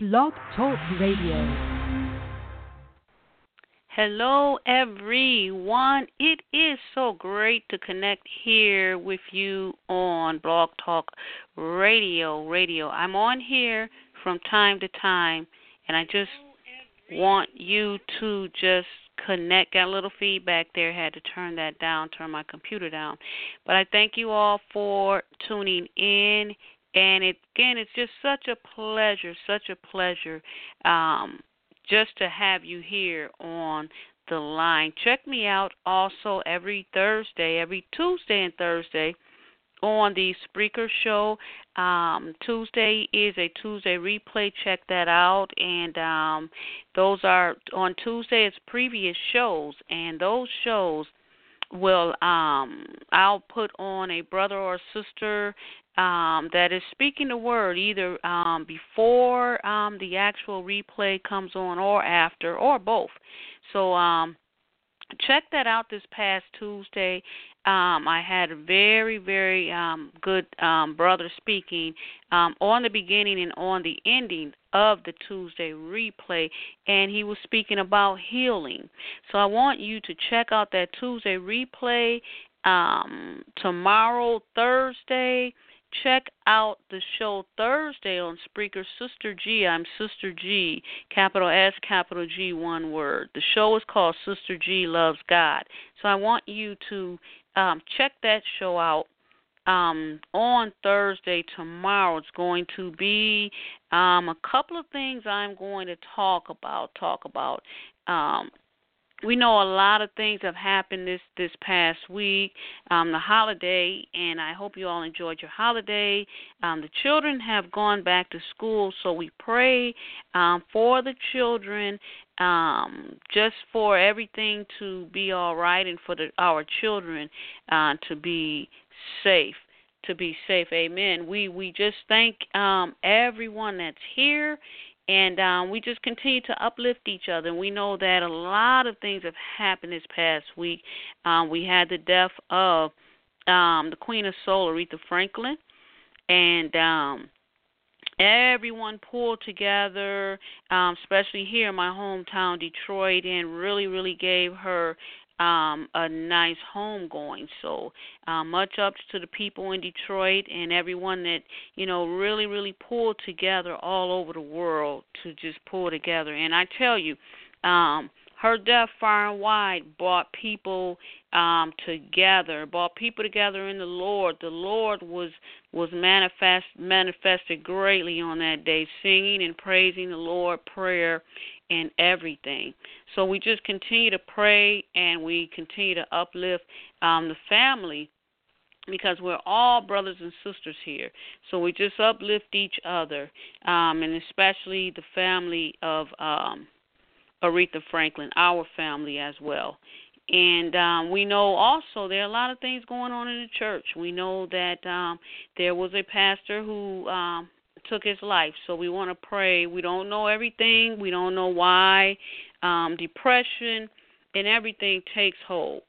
Blog Talk Radio. Hello, everyone. It is so great to connect here with you on Blog Talk Radio. Radio. I'm on here from time to time, and I just want you to just connect. Got a little feedback there. Had to turn that down, turn my computer down. But I thank you all for tuning in and it, again, it's just such a pleasure, such a pleasure um, just to have you here on the line. Check me out also every Thursday, every Tuesday and Thursday on the Spreaker Show. Um, Tuesday is a Tuesday replay. Check that out. And um, those are on Tuesday. It's previous shows, and those shows will um I'll put on a brother or sister um, that is speaking the word either um, before um, the actual replay comes on or after or both. So um, check that out this past Tuesday. Um, I had a very, very um, good um, brother speaking um, on the beginning and on the ending of the Tuesday replay, and he was speaking about healing. So I want you to check out that Tuesday replay um, tomorrow, Thursday check out the show Thursday on Spreaker Sister G. I'm Sister G, capital S, capital G, one word. The show is called Sister G Loves God. So I want you to um, check that show out. Um, on Thursday tomorrow, it's going to be um, a couple of things I'm going to talk about. Talk about um, we know a lot of things have happened this this past week, um, the holiday, and I hope you all enjoyed your holiday. Um, the children have gone back to school, so we pray um, for the children, um, just for everything to be all right, and for the, our children uh, to be safe to be safe. Amen. We we just thank um, everyone that's here and um, we just continue to uplift each other. And we know that a lot of things have happened this past week. Um, we had the death of um, the Queen of Soul, Aretha Franklin, and um, everyone pulled together, um, especially here in my hometown, Detroit, and really, really gave her um, a nice home going. So uh, much up to the people in Detroit and everyone that you know really really pulled together all over the world to just pull together. And I tell you, um, her death far and wide brought people um together brought people together in the lord the lord was was manifest manifested greatly on that day singing and praising the lord prayer and everything. So we just continue to pray and we continue to uplift um, the family because we're all brothers and sisters here. So we just uplift each other, um, and especially the family of um, Aretha Franklin, our family as well. And um, we know also there are a lot of things going on in the church. We know that um, there was a pastor who um, took his life. So we want to pray. We don't know everything. We don't know why. Um, depression and everything takes hold.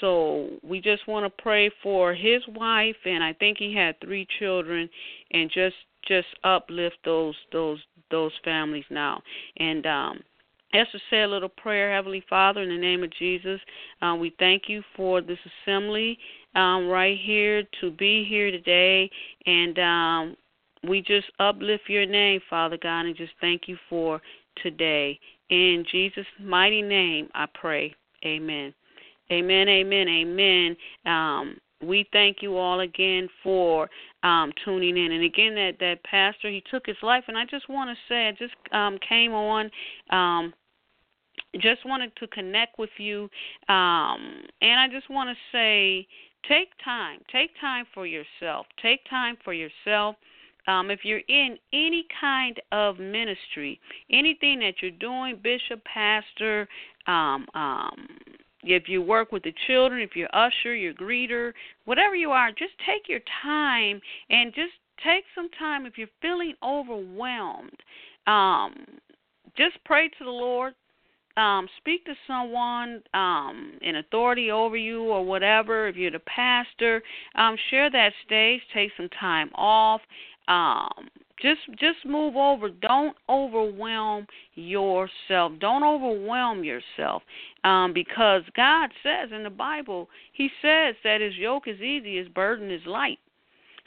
So we just want to pray for his wife, and I think he had three children, and just just uplift those those those families now. And um, just say a little prayer, Heavenly Father, in the name of Jesus. Uh, we thank you for this assembly um, right here to be here today, and um, we just uplift your name, Father God, and just thank you for today. In Jesus' mighty name, I pray. Amen. Amen, amen, amen. Um, we thank you all again for um, tuning in. And again, that, that pastor, he took his life. And I just want to say, I just um, came on. Um, just wanted to connect with you. Um, and I just want to say, take time. Take time for yourself. Take time for yourself um, if you're in any kind of ministry, anything that you're doing, bishop, pastor, um, um, if you work with the children, if you're usher, you're greeter, whatever you are, just take your time and just take some time. If you're feeling overwhelmed, um, just pray to the Lord. Um, speak to someone um, in authority over you or whatever. If you're the pastor, um, share that stage. Take some time off um, just just move over. Don't overwhelm yourself. Don't overwhelm yourself um because god says in the bible he says that his yoke is easy his burden is light.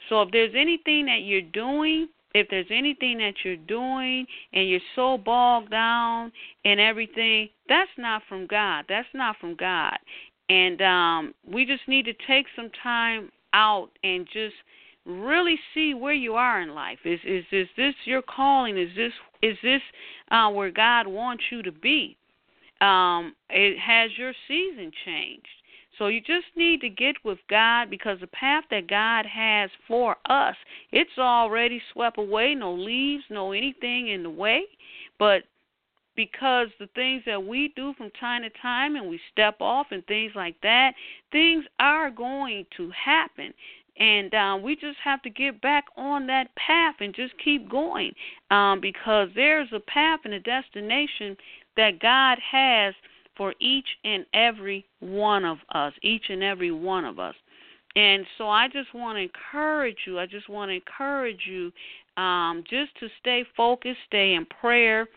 So if there's anything that you're doing if there's anything that you're doing and you're so bogged down and everything that's not from god. That's not from god. And um we just need to take some time out and just really see where you are in life. Is is is this your calling? Is this is this uh, where God wants you to be? Um, it has your season changed. So you just need to get with God because the path that God has for us, it's already swept away, no leaves, no anything in the way. But because the things that we do from time to time and we step off and things like that, things are going to happen and um, we just have to get back on that path and just keep going um, because there's a path and a destination that God has for each and every one of us, each and every one of us. And so I just want to encourage you. I just want to encourage you um, just to stay focused, stay in prayer,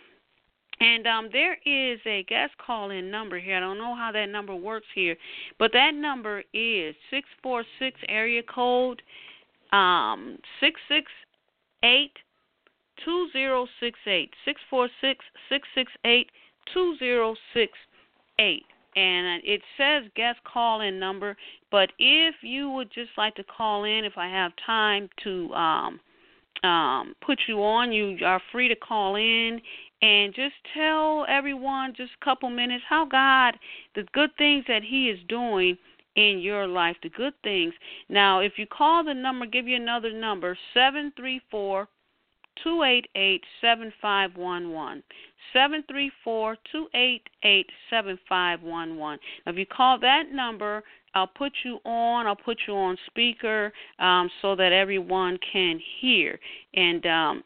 and um, there is a guest call in number here. I don't know how that number works here, but that number is 646 area code um, 668 2068. 646 668 2068 and it says guest call in number but if you would just like to call in if i have time to um um put you on you are free to call in and just tell everyone just a couple minutes how God, the good things that He is doing in your life, the good things. Now, if you call the number, give you another number, seven three four two eight eight seven five one one. Seven three four two eight eight seven five one one. If you call that number, I'll put you on. I'll put you on speaker um, so that everyone can hear. And um,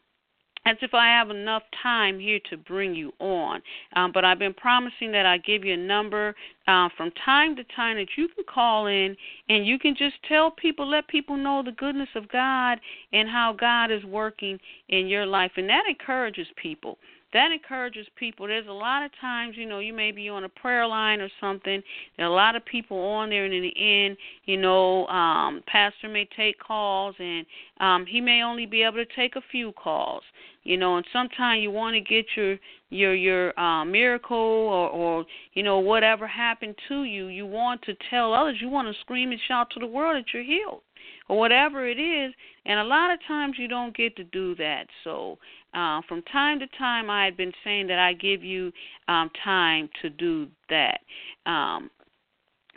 as if I have enough time here to bring you on. Um, but I've been promising that I give you a number uh, from time to time that you can call in and you can just tell people, let people know the goodness of God and how God is working in your life. And that encourages people that encourages people. There's a lot of times, you know, you may be on a prayer line or something. There are a lot of people on there, and in the end, you know, um, pastor may take calls, and um, he may only be able to take a few calls. You know, and sometimes you want to get your your your uh, miracle or or you know whatever happened to you. You want to tell others. You want to scream and shout to the world that you're healed or whatever it is. And a lot of times you don't get to do that. So uh, from time to time, I had been saying that I give you um, time to do that. Um,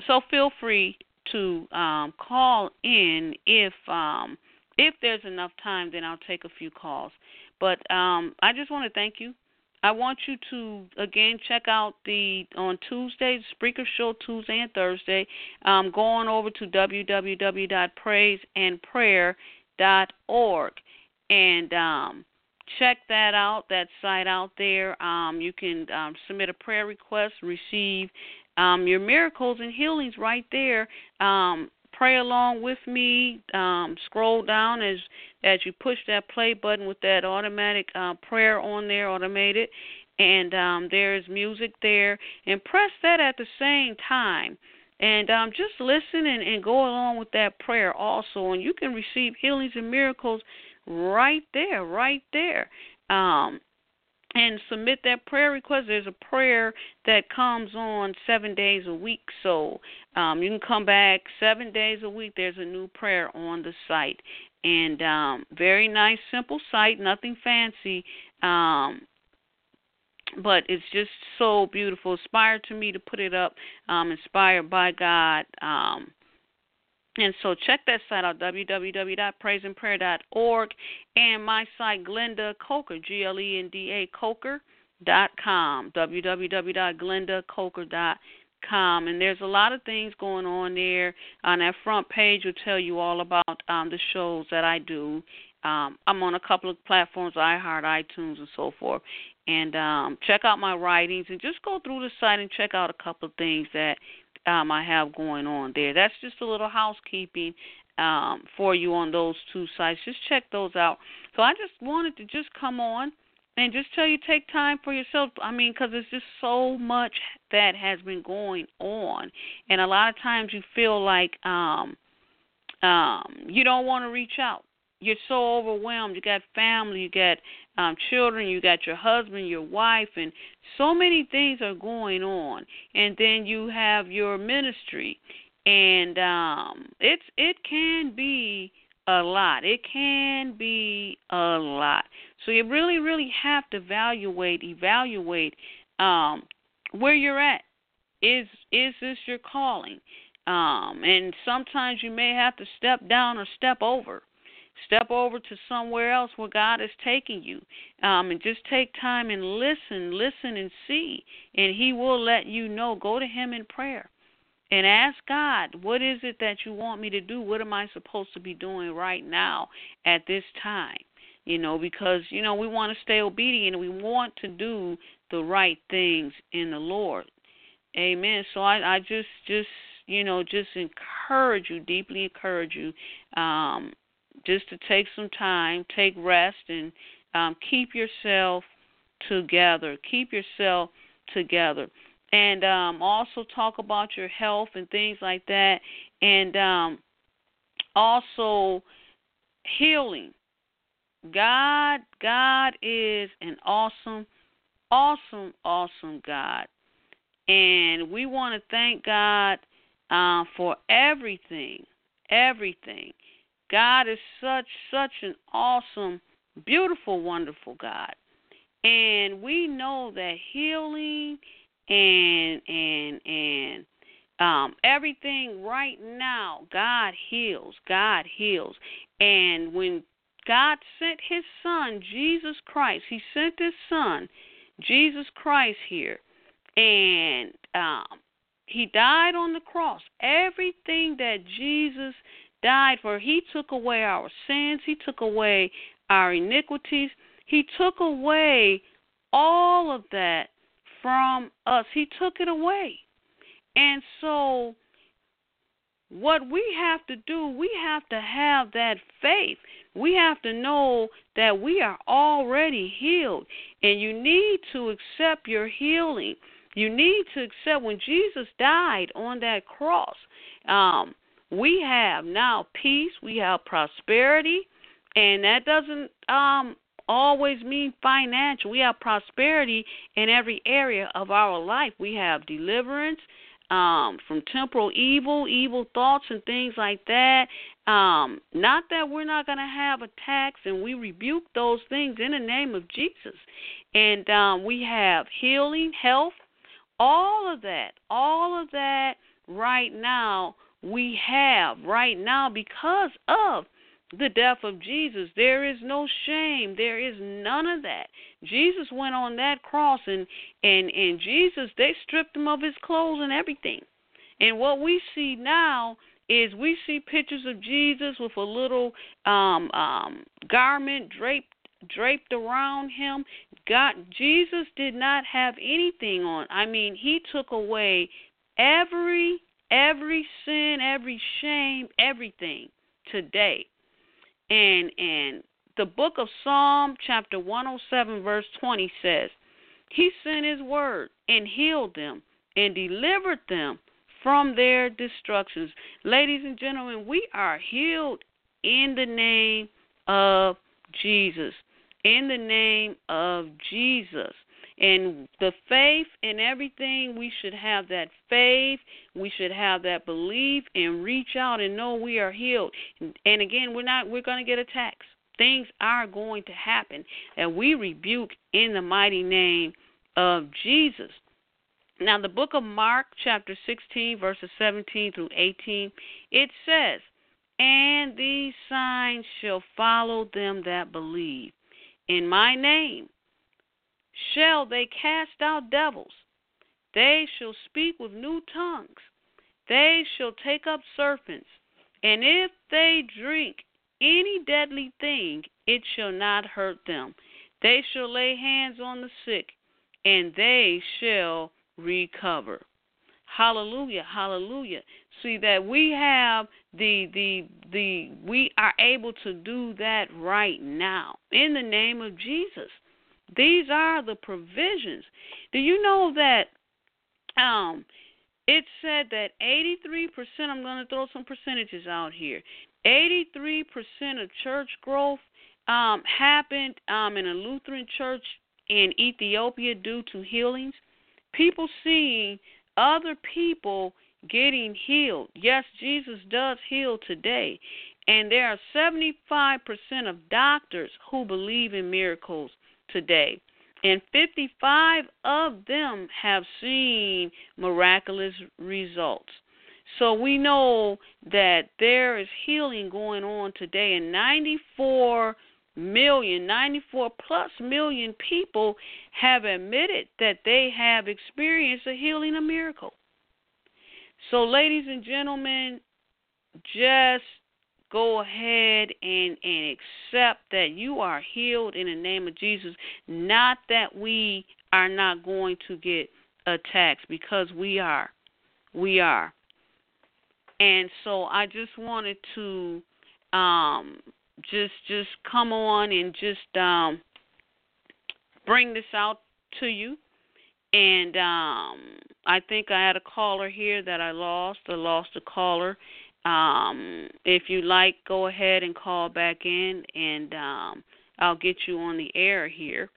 so feel free to um, call in if um, if there's enough time. Then I'll take a few calls. But um, I just want to thank you. I want you to again check out the on Tuesday, Spreaker Show Tuesday and Thursday. Um, go on over to www.praiseandprayer.org and um, check that out, that site out there. Um, you can um, submit a prayer request, receive um, your miracles and healings right there. Um, pray along with me. Um, scroll down as as you push that play button with that automatic uh, prayer on there, automated, and um, there's music there. And press that at the same time and um, just listen and, and go along with that prayer also and you can receive healings and miracles right there, right there. Um, and submit that prayer request. There's a prayer that comes on seven days a week, so um, you can come back seven days a week. There's a new prayer on the site, and um, very nice, simple site, nothing fancy. Um, but it's just so beautiful. Inspired to me to put it up. Um, inspired by God. Um, and so check that site out, www.praiseandprayer.org, and my site, Glenda Coker, G L E N D A Coker dot com, www.glendacoker.com. And there's a lot of things going on there. On that front page will tell you all about um, the shows that I do. Um, I'm on a couple of platforms, iHeart, iTunes, and so forth. And um, check out my writings and just go through the site and check out a couple of things that um, I have going on there. That's just a little housekeeping um, for you on those two sites. Just check those out. So I just wanted to just come on and just tell you take time for yourself. I mean, because there's just so much that has been going on, and a lot of times you feel like um, um, you don't want to reach out. You're so overwhelmed. You got family, you got um, children, you got your husband, your wife, and so many things are going on. And then you have your ministry, and um, it's it can be a lot. It can be a lot. So you really, really have to evaluate, evaluate um, where you're at. Is is this your calling? Um, and sometimes you may have to step down or step over. Step over to somewhere else where God is taking you. Um, and just take time and listen, listen and see. And He will let you know. Go to Him in prayer and ask God, what is it that you want me to do? What am I supposed to be doing right now at this time? You know, because, you know, we want to stay obedient and we want to do the right things in the Lord. Amen. So I, I just just you know, just encourage you, deeply encourage you, um, just to take some time, take rest and um, keep yourself together. Keep yourself together and um, also talk about your health and things like that, and um, also healing. God, God is an awesome, awesome, awesome God, and we want to thank God uh, for everything, everything. God is such, such an awesome, beautiful, wonderful God, and we know that healing and and and um everything right now god heals god heals. And when god sent his son jesus christ he sent his son jesus christ here and um he died on the cross. Everything that jesus died for he took away our sins he took away our iniquities he took away all of that from us. He took it away. And so, what we have to do, we have to have that faith. We have to know that we are already healed. And you need to accept your healing. You need to accept when Jesus died on that cross. Um, we have now peace, we have prosperity, and that doesn't um, always mean financial. We have prosperity in every area of our life. We have deliverance um, from temporal evil, evil thoughts, and things like that. Um, not that we're not going to have attacks, and we rebuke those things in the name of Jesus. And um, we have healing, health, all of that, all of that right now we have right now because of the death of Jesus. There is no shame. There is none of that. Jesus went on that cross and and and Jesus they stripped him of his clothes and everything. And what we see now is we see pictures of Jesus with a little um um garment draped draped around him. God Jesus did not have anything on. I mean, he took away every every sin, every shame, everything today and and the book of Psalm chapter 107 verse 20 says, He sent his word and healed them and delivered them from their destructions. Ladies and gentlemen, we are healed in the name of Jesus. In the name of Jesus. And the faith in everything, we should have that faith. We should have that belief and reach out and know we are healed. And again, we're not we're going to get attacks. Things are going to happen. And we rebuke in the mighty name of Jesus. Now, the book of Mark, chapter 16, verses 17 through 18, it says, And these signs shall follow them that believe. In my name shall they cast out devils. They shall speak with new tongues. They shall take up serpents. And if they drink any deadly thing, it shall not hurt them. They shall lay hands on the sick, and they shall recover. Hallelujah, hallelujah. See that we have the the the we are able to do that right now in the name of Jesus. These are the provisions. Do you know that um it said that 83%, I'm going to throw some percentages out here. 83% of church growth um, happened um, in a Lutheran church in Ethiopia due to healings. People seeing other people getting healed. Yes, Jesus does heal today. And there are 75% of doctors who believe in miracles today. And 55 of them have seen miraculous results. So we know that there is healing going on today, and 94 million, 94 plus million people have admitted that they have experienced a healing, a miracle. So, ladies and gentlemen, just go ahead and, and accept that you are healed in the name of Jesus. Not that we are not going to get attacks, because we are. We are. And so I just wanted to um, just just come on and just um, bring this out to you. And um, I think I had a caller here that I lost. I lost a caller. Um, if you like, go ahead and call back in, and um, I'll get you on the air here.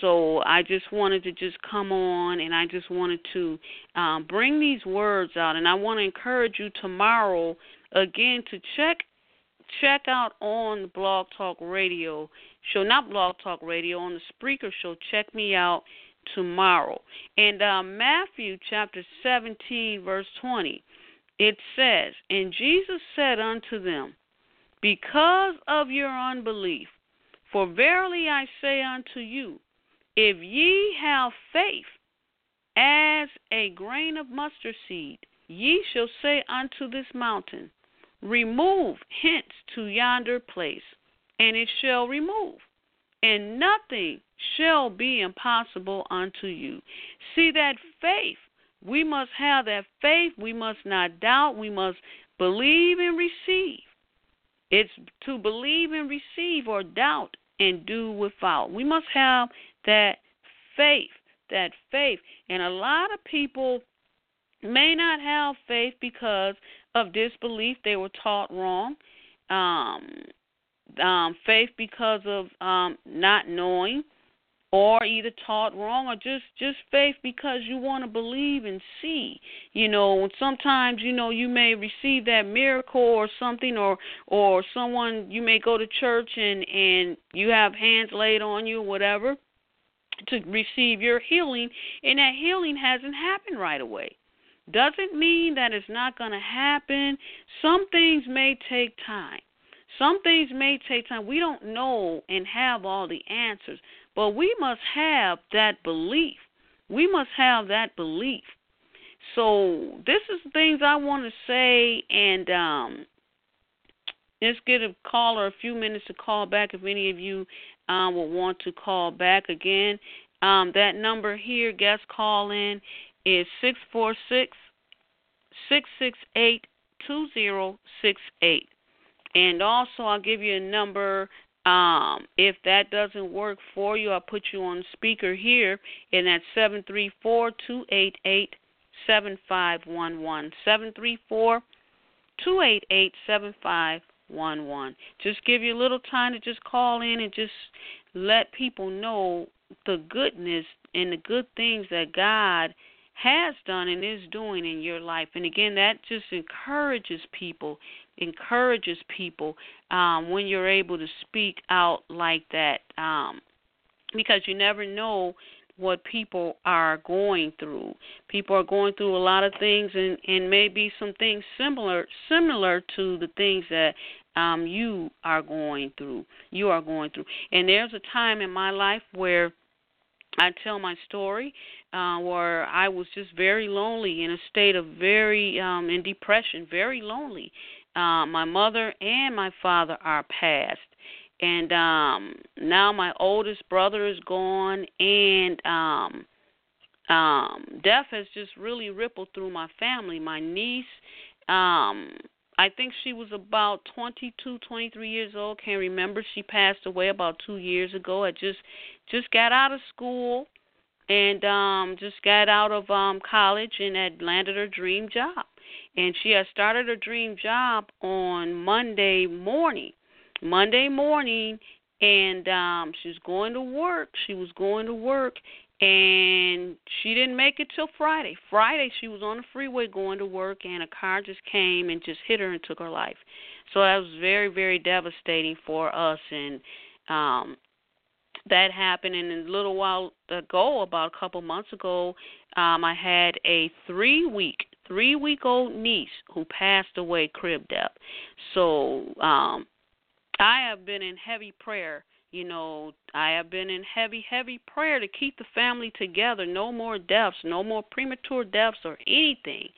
So I just wanted to just come on, and I just wanted to um, bring these words out, and I want to encourage you tomorrow again to check check out on Blog Talk Radio show, not Blog Talk Radio, on the Spreaker show. Check me out tomorrow. And uh, Matthew chapter 17, verse 20, it says, And Jesus said unto them, Because of your unbelief, for verily I say unto you, if ye have faith as a grain of mustard seed, ye shall say unto this mountain, Remove hence to yonder place, and it shall remove, and nothing shall be impossible unto you. See that faith. We must have that faith. We must not doubt. We must believe and receive. It's to believe and receive or doubt and do without. We must have that faith, that faith. And a lot of people may not have faith because of disbelief. They were taught wrong. Um, um, faith because of um, not knowing, or either taught wrong, or just just faith because you want to believe and see. You know, and sometimes you know you may receive that miracle or something, or or someone you may go to church and and you have hands laid on you, or whatever, to receive your healing, and that healing hasn't happened right away doesn't mean that it's not going to happen. Some things may take time. Some things may take time. We don't know and have all the answers, but we must have that belief. We must have that belief. So this is the things I want to say, and um, let's get a caller a few minutes to call back if any of you um, will want to call back again. Um, that number here, guest call in, is 646 668 2068. And also, I'll give you a number. Um, if that doesn't work for you, I'll put you on speaker here, and that's 734 288 7511. 734 288 7511. Just give you a little time to just call in and just let people know the goodness and the good things that God has done and is doing in your life. And again, that just encourages people, encourages people um, when you're able to speak out like that, um, because you never know what people are going through. People are going through a lot of things, and and maybe some things similar similar to the things that um, you are going through. You are going through, and there's a time in my life where I tell my story uh, where I was just very lonely in a state of very um, in depression, very lonely. Uh, my mother and my father are passed, and um, now my oldest brother is gone, and um, um, death has just really rippled through my family. My niece um I think she was about 22, 23 years old. Can't remember. She passed away about 2 years ago. I just just got out of school and um just got out of um college and had landed her dream job. And she had started her dream job on Monday morning. Monday morning and um she was going to work. She was going to work and she didn't make it till Friday. Friday she was on the freeway going to work and a car just came and just hit her and took her life. So that was very very devastating for us and um that happened and a little while ago about a couple months ago um I had a 3 week 3 week old niece who passed away crib death. So um I have been in heavy prayer you know, I have been in heavy, heavy prayer to keep the family together. No more deaths, no more premature deaths or anything.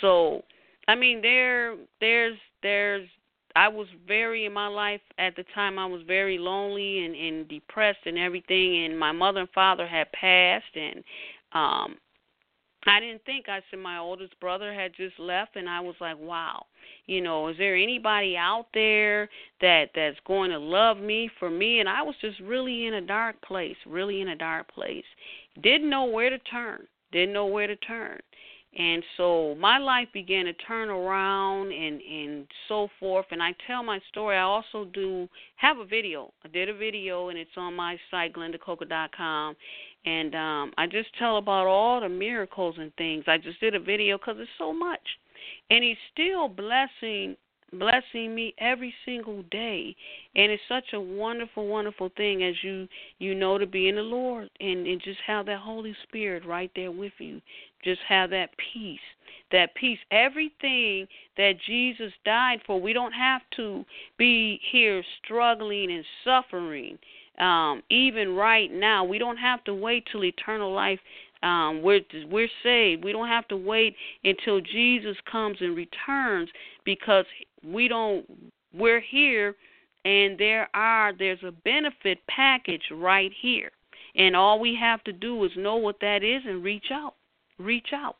So, I mean, there, there's, there's. I was very in my life at the time. I was very lonely and and depressed and everything. And my mother and father had passed, and um, I didn't think. I said my oldest brother had just left, and I was like, wow you know is there anybody out there that that's going to love me for me? And i was just really in a dark place really in a dark place. Didn't know where to turn didn't know where to turn. And so my life began to turn around and and so forth. And i tell my story. I also do have a video. I did a video and it's on my site glendacoker.com and um i just tell about all the miracles and things. I just did a video because it's so much. And he's still blessing blessing me every single day. And it's such a wonderful wonderful thing as you you know to be in the lord and and just have that holy spirit right there with you. Just have that peace that peace. Everything that jesus died for we don't have to be here struggling and suffering um even right now we don't have to wait till eternal life um, we're we're saved. We don't have to wait until Jesus comes and returns because we don't. We're here, and there are there's a benefit package right here, and all we have to do is know what that is and reach out. Reach out.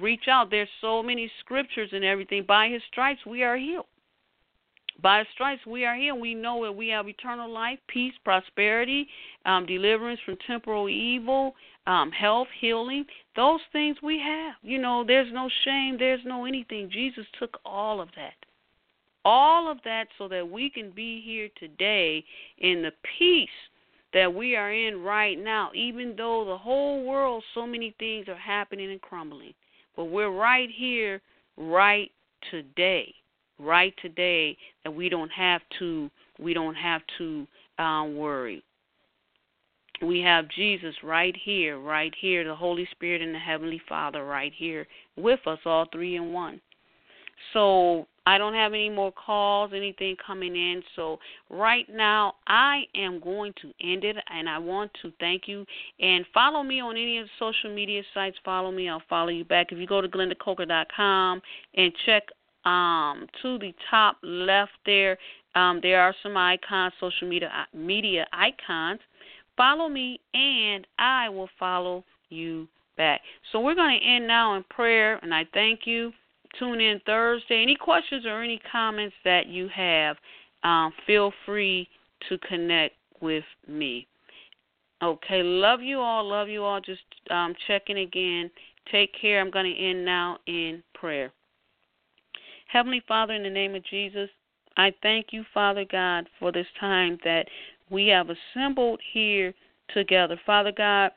Reach out. There's so many scriptures and everything. By His stripes we are healed. By stripes we are here. We know that we have eternal life, peace, prosperity, um, deliverance from temporal evil, um, health, healing. Those things we have. You know, there's no shame, there's no anything. Jesus took all of that. All of that so that we can be here today in the peace that we are in right now, even though the whole world, so many things are happening and crumbling. But we're right here, right today right today that we don't have to we don't have to um, worry. We have Jesus right here, right here, the Holy Spirit and the Heavenly Father right here with us, all three in one. So I don't have any more calls, anything coming in. So right now I am going to end it and I want to thank you and follow me on any of the social media sites. Follow me, I'll follow you back. If you go to glendacoker.com and check um, to the top left there, um, there are some icons, social media media icons. Follow me, and I will follow you back. So we're going to end now in prayer, and I thank you. Tune in Thursday. Any questions or any comments that you have, um, feel free to connect with me. Okay, love you all. Love you all. Just um, checking again. Take care. I'm going to end now in prayer. Heavenly Father, in the name of Jesus, I thank you, Father God, for this time that we have assembled here together. Father God,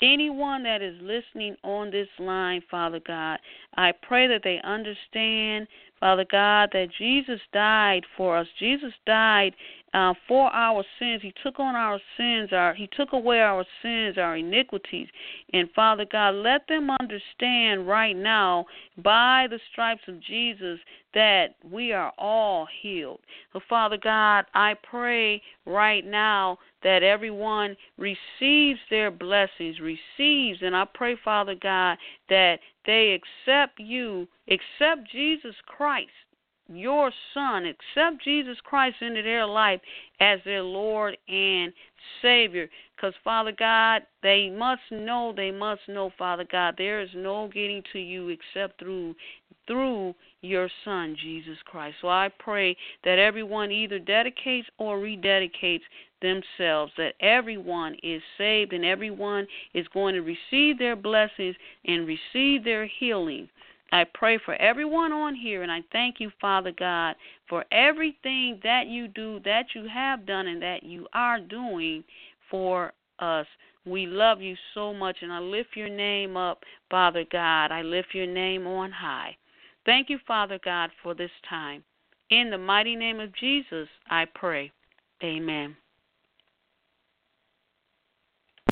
anyone that is listening on this line, Father God, I pray that they understand, Father God, that Jesus died for us. Jesus died uh, for our sins. He took on our sins. Our He took away our sins, our iniquities. And Father God, let them understand right now, by the stripes of Jesus, that we are all healed. So Father God, I pray right now that everyone receives their blessings, receives, and I pray, Father God, that they accept you, accept Jesus Christ your son, accept Jesus Christ into their life as their Lord and Savior. Because, Father God, they must know, they must know, Father God, there is no getting to you except through through your Son, Jesus Christ. So I pray that everyone either dedicates or rededicates themselves, that everyone is saved and everyone is going to receive their blessings and receive their healing. I pray for everyone on here, and I thank you, Father God, for everything that you do, that you have done, and that you are doing for us. We love you so much, and I lift your name up, Father God. I lift your name on high. Thank you, Father God, for this time. In the mighty name of Jesus, I pray. Amen.